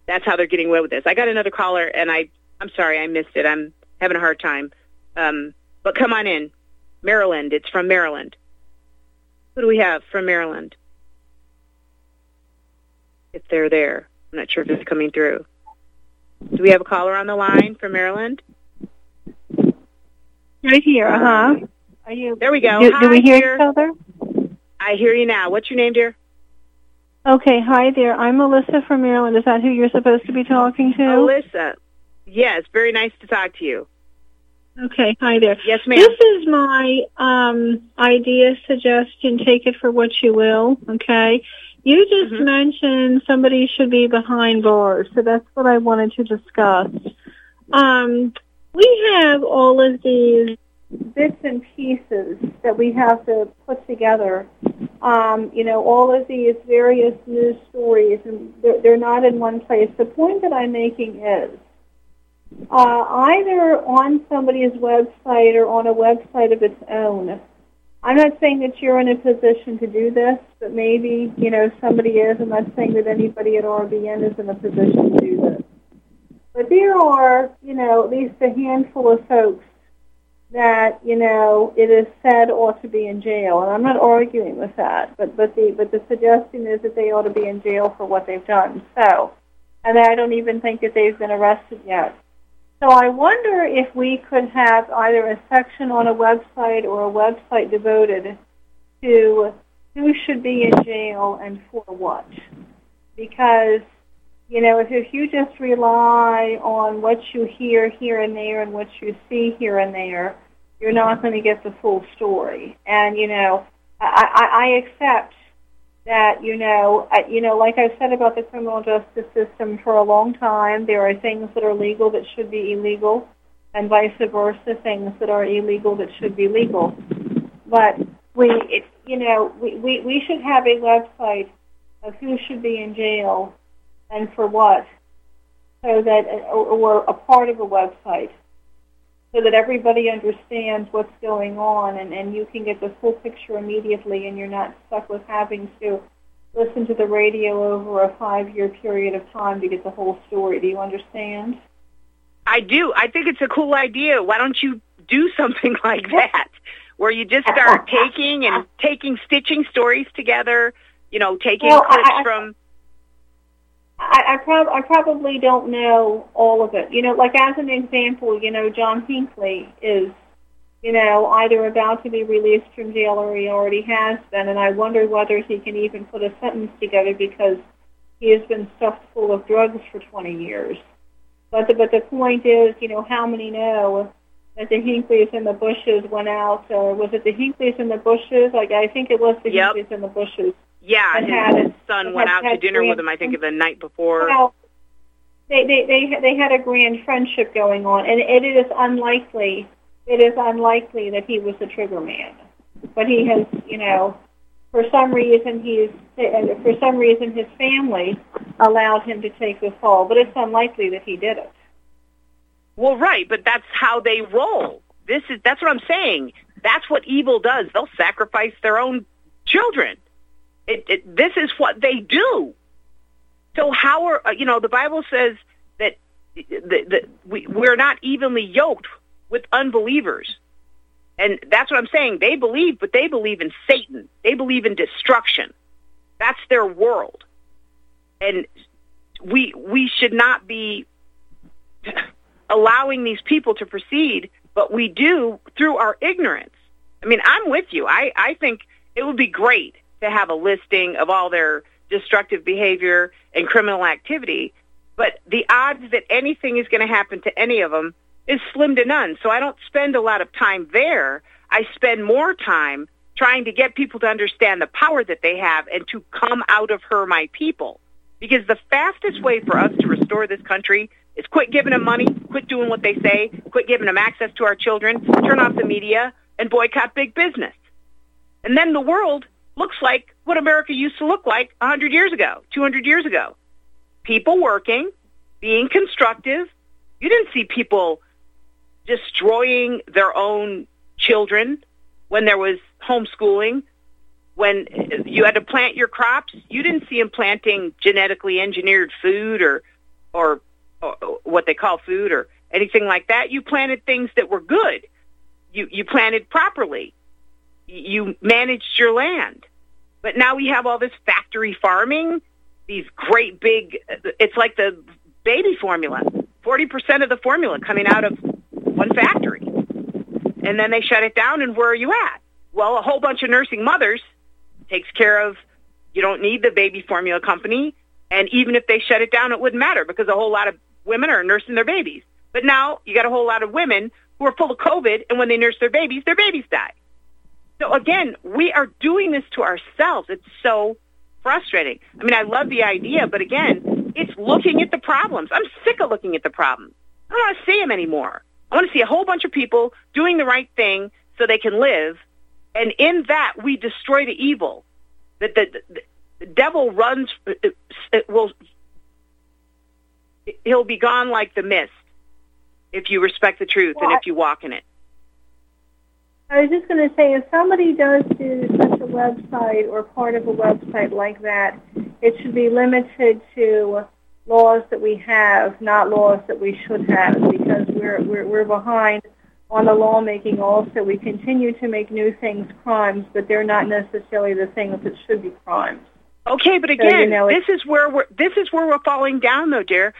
That's how they're getting away with this. I got another caller, and I I'm sorry I missed it. I'm having a hard time. Um, but come on in. Maryland. It's from Maryland. Who do we have from Maryland? If they're there. I'm not sure if it's coming through. Do we have a caller on the line from Maryland? Right here, uh huh. Are you? There we go. Do, do we hear dear. each other? I hear you now. What's your name, dear? Okay, hi there. I'm Melissa from Maryland. Is that who you're supposed to be talking to? Melissa. Yes, very nice to talk to you. Okay, hi there. Yes, ma'am. This is my um, idea, suggestion. Take it for what you will. Okay. You just Mm-hmm. mentioned somebody should be behind bars, so that's what I wanted to discuss. Um, we have all of these bits and pieces that we have to put together um, you know, all of these various news stories, and they're, they're not in one place. The point that I'm making is uh, either on somebody's website or on a website of its own. I'm not saying that you're in a position to do this, but maybe, you know, somebody is. I'm not saying that anybody at RBN is in a position to do this. But there are, you know, at least a handful of folks that you know it is said ought to be in jail, and I'm not arguing with that. But but the but the suggestion is that they ought to be in jail for what they've done. So, and I don't even think that they've been arrested yet. So I wonder if we could have either a section on a website or a website devoted to who should be in jail and for what. Because, you know, if, if you just rely on what you hear here and there and what you see here and there, you're not going to get the full story. And, you know, I, I, I accept that you know uh, you know like I've said about the criminal justice system for a long time there are things that are legal that should be illegal and vice versa things that are illegal that should be legal. But we it, you know we, we we should have a website of who should be in jail and for what so that or, or a part of a website so that everybody understands what's going on and, and you can get the full picture immediately and you're not stuck with having to listen to the radio over a five year period of time to get the whole story. Do you understand? I do. I think it's a cool idea. Why don't you do something like that where you just start taking and taking stitching stories together, you know, taking Well, clips I- I- from I, I, prob- I probably don't know all of it. You know, like as an example, you know, John Hinckley is, you know, either about to be released from jail or he already has been, and I wonder whether he can even put a sentence together because he has been stuffed full of drugs for 20 years. But the, but the point is, you know, how many know that the Hinckleys in the bushes went out, or was it the Hinckleys in the bushes? Like I think it was the Yep. Hinckleys in the bushes. Yeah, and his, had- son went had- out to had dinner with him. I think the night before. Well, they they they they had a grand friendship going on, and it is unlikely. It is unlikely that he was the trigger man, but he has, you know, for some reason he's and for some reason his family allowed him to take the fall, but it's unlikely that he did it. Well, right, but that's how they roll. This is that's what I'm saying. That's what evil does. They'll sacrifice their own children. It, it, this is what they do. So how are uh, you know the Bible says that that, that we we're not evenly yoked with unbelievers. And that's what I'm saying. They believe, but they believe in Satan. They believe in destruction. That's their world. And we we should not be allowing these people to proceed, but we do through our ignorance. I mean, I'm with you. I, I think it would be great to have a listing of all their destructive behavior and criminal activity, but the odds that anything is going to happen to any of them is slim to none. So I don't spend a lot of time there. I spend more time trying to get people to understand the power that they have and to come out of her, my people. Because the fastest way for us to restore this country is quit giving them money, quit doing what they say, quit giving them access to our children, turn off the media, and boycott big business. And then the world looks like what America used to look like 100 years ago, 200 years ago. People working, being constructive. You didn't see people destroying their own children when there was homeschooling. When you had to plant your crops, you didn't see them planting genetically engineered food or, or, or what they call food or anything like that. You planted things that were good. You you planted properly. You managed your land. But now we have all this factory farming, these great big, it's like the baby formula. 40% of the formula coming out of one factory. And then they shut it down, and where are you at? Well, a whole bunch of nursing mothers takes care of, you don't need the baby formula company. And even if they shut it down, it wouldn't matter because a whole lot of women are nursing their babies. But now you got a whole lot of women who are full of COVID, and when they nurse their babies, their babies die. So again, we are doing this to ourselves. It's so frustrating. I mean, I love the idea, but again, it's looking at the problems. I'm sick of looking at the problems. I don't want to see them anymore. I want to see a whole bunch of people doing the right thing so they can live. And in that, we destroy the evil. That the, the, the devil runs, it will, he'll be gone like the mist if you respect the truth and if you walk in it. I was just going to say, if somebody does do such a website or part of a website like that, it should be limited to laws that we have, not laws that we should have, because we're we're, we're behind on the lawmaking. Also, we continue to make new things crimes, but they're not necessarily the things that should be crimes. Okay, but So, again, you know, this is where we're this is where we're falling down, though, dear.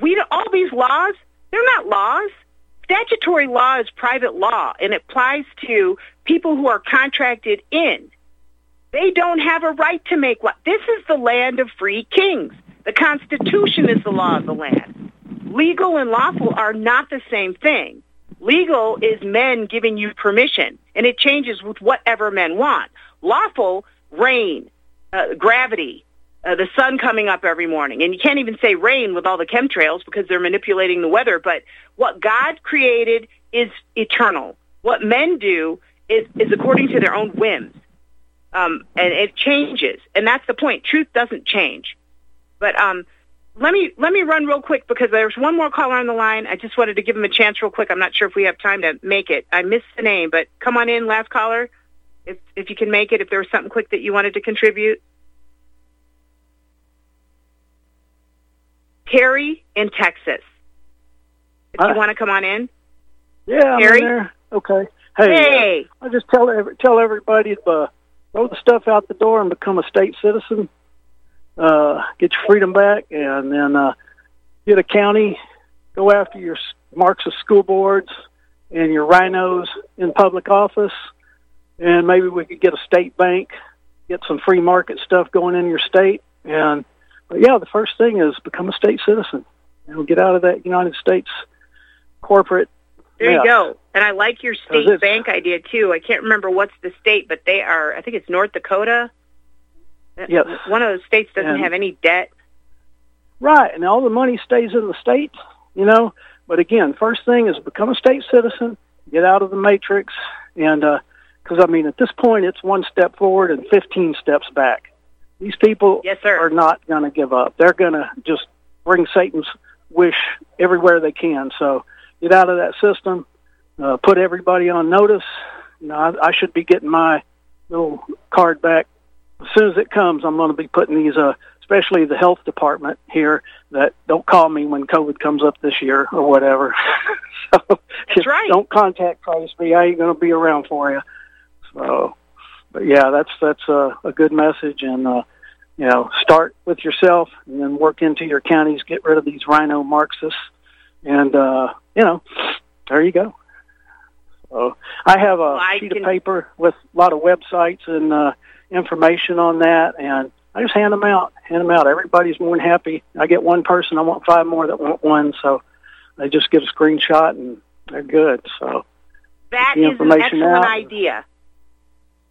We all these laws, they're not laws. Statutory law is private law, and it applies to people who are contracted in. They don't have a right to make law. This is the land of free kings. The Constitution is the law of the land. Legal and lawful are not the same thing. Legal is men giving you permission, and it changes with whatever men want. Lawful, rain, uh, gravity, uh, the sun coming up every morning. And you can't even say rain with all the chemtrails because they're manipulating the weather. But what God created is eternal. What men do is, is according to their own whims. Um, and it changes. And that's the point. Truth doesn't change. But um, let me let me run real quick because there's one more caller on the line. I just wanted to give him a chance real quick. I'm not sure if we have time to make it. I missed the name, but come on in, last caller. If if you can make it, if there was something quick that you wanted to contribute. Terry in Texas. If Hi. you want to come on in. Yeah, Harry? there. Okay. Hey, Hey. uh, I just tell every, tell everybody to uh, throw the stuff out the door and become a state citizen. Uh, get your freedom back, and then uh, get a county. Go after your Marxist school boards and your rhinos in public office, and maybe we could get a state bank, get some free market stuff going in your state. And but yeah, the first thing is become a state citizen. You know, get out of that United States corporate There you go. And I like your state bank idea too. I can't remember what's the state, but they are. I think it's North Dakota. Uh, Yes. One of those states doesn't And- have any debt. Right, and all the money stays in the state, you know. But again, first thing is become a state citizen, get out of the matrix, and because I mean, at this point, it's one step forward and fifteen steps back. These people Yes, sir. are not going to give up. They're going to just bring Satan's wish everywhere they can. So get out of that system. Uh, put everybody on notice. You know, I, I should be getting my little card back as soon as it comes. I'm going to be putting these, uh, especially the health department here, that don't call me when COVID comes up this year or whatever. so That's right. Don't contact me. I ain't going to be around for you. So, but yeah, that's that's a, a good message, and uh, you know, start with yourself, and then work into your counties. Get rid of these rhino Marxists, and uh, you know, there you go. So I have a Well, I sheet can- of paper with a lot of websites and uh, information on that, and I just hand them out. Hand them out. Everybody's more than happy. I get one person. I want five more that want one, so they just get a screenshot and they're good. So That the is an information excellent out. idea.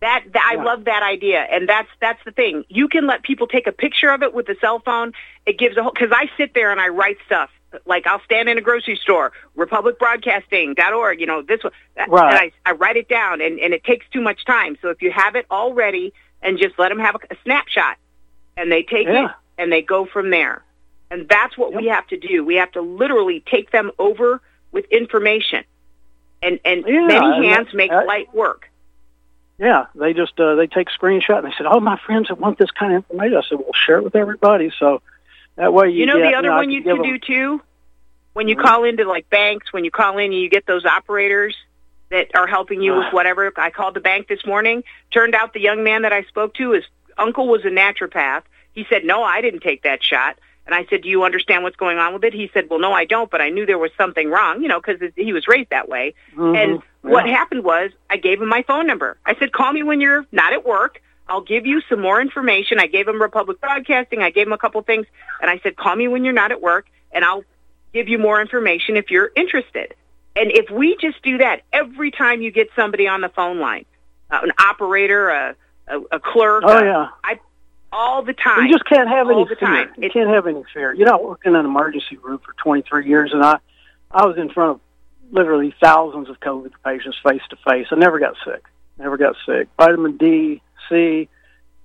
That, that I love that idea, and that's that's the thing. You can let people take a picture of it with a cell phone. It gives a whole because I sit there and I write stuff. Like I'll stand in a grocery store, republicbroadcasting.org, you know, this one, Right. and I, I write it down, and, and it takes too much time. So if you have it all ready, and just let them have a, a snapshot, and they take Yeah. it and they go from there. And that's what we have to do. We have to literally take them over with information. And and Yeah, many and hands make light work. Yeah, they just uh, they take a screenshot and they said, "Oh, my friends that want this kind of information." I said, "Well, share it with everybody." So that way you, You know get, the other I one you can them- do too? When you Mhm. call into like banks, when you call in you get those operators that are helping you with Ah. whatever. I called the bank this morning. Turned out the young man that I spoke to, his uncle was a naturopath. He said, "No, I didn't take that shot." And I said, "Do you understand what's going on with it?" He said, "Well, no, I don't, but I knew there was something wrong, you know, because he was raised that way." Mhm. And what happened was I gave him my phone number. I said, call me when you're not at work. I'll give you some more information. I gave him Republic Broadcasting. I gave him a couple things. And I said, call me when you're not at work, and I'll give you more information if you're interested. And if we just do that every time you get somebody on the phone line, uh, an operator, a, a, a clerk, Oh yeah, I, all the time. you just can't have any fear. time. You It- can't have any fear. You know, I worked in an emergency room for 23 years, and I I was in front of literally thousands of COVID patients face to face. I never got sick. Never got sick. Vitamin D, C,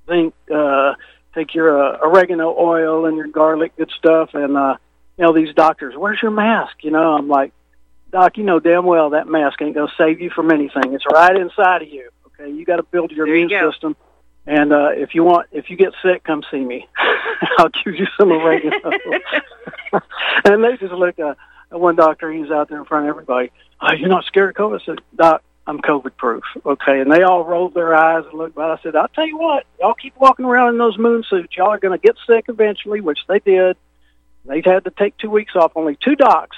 zinc, uh, take your uh, oregano oil and your garlic, good stuff. And, uh, you know, these doctors, where's your mask? You know, I'm like, Doc, you know damn well that mask ain't going to save you from anything. It's right inside of you. Okay. You got to build your There immune go. system. And, uh, if you want, if you get sick, come see me. I'll give you some oregano. and they just look, uh, one doctor, he's out there in front of everybody. Oh, you're not scared of COVID? I said, Doc, I'm COVID proof. Okay. And they all rolled their eyes and looked back. I said, I'll tell you what, y'all keep walking around in those moon suits. Y'all are going to get sick eventually, which they did. They had to take two weeks off. Only two docs,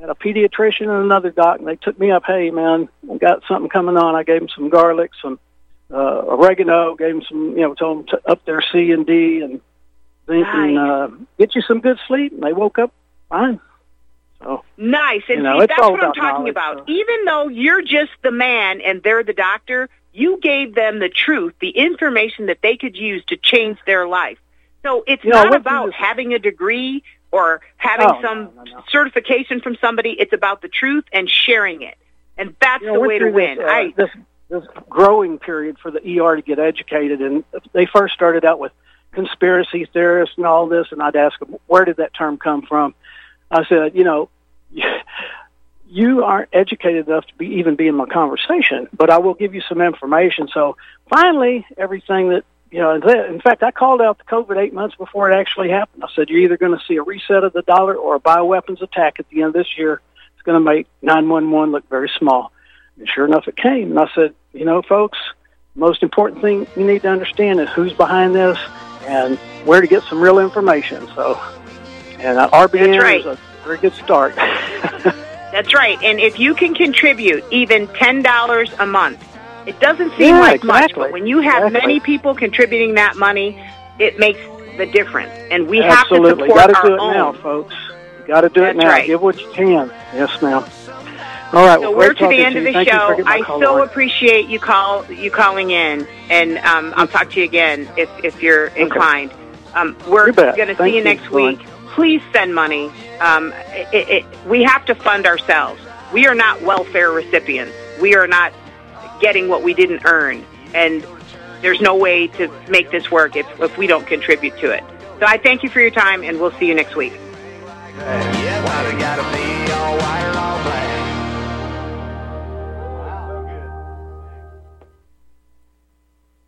had a pediatrician and another doc, and they took me up. Hey, man, I got something coming on. I gave them some garlic, some uh, oregano, gave them some, you know, told them to up their C and D and zinc and uh, get you some good sleep. And they woke up fine. So Nice. And You know, see, that's what I'm talking about. Even though you're just the man and they're the doctor, you gave them the truth, the information that they could use to change their life. So it's You know, not about having a degree or having Oh, no, some certification from somebody. It's about the truth and sharing it. And that's you know, the way to win. This, uh, I this this growing period for the ER to get educated, and they first started out with conspiracy theorists and all this, and I'd ask them, where did that term come from? I said, you know, you aren't educated enough to be even be in my conversation, but I will give you some information. So finally, everything that you know, in fact, I called out the COVID eight months before it actually happened. I said, you're either going to see a reset of the dollar or a bioweapons attack at the end of this year. It's going to make 911 look very small. And sure enough, it came. And I said, you know, folks, most important thing you need to understand is who's behind this and where to get some real information. So, and uh, RBN That's right. is a very good start. That's right. And if you can contribute even $10 a month, it doesn't seem Yeah, like much, but when you have Exactly. many people contributing that money, it makes the difference. And we Absolutely. have to support Got support to do it own. now, folks. You Got to do it now. right. Give what you can. Yes, ma'am. All right. So well, we're to the talking end of the Thank show. I call, so Lori. appreciate you call you calling in, and um, I'll talk to you again if if you're inclined. Um, we're going to see you you, next Lauren. week. Please send money. Um, it, it, we have to fund ourselves. We are not welfare recipients. We are not getting what we didn't earn, and there's no way to make this work if if we don't contribute to it. So I thank you for your time, and we'll see you next week.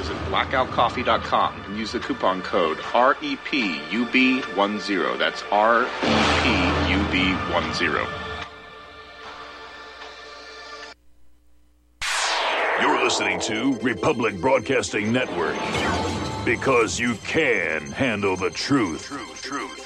Visit blackoutcoffee.com and use the coupon code E REPUB10. That's E REPUB10. You're listening to Republic Broadcasting Network because you can handle the truth. Truth, truth.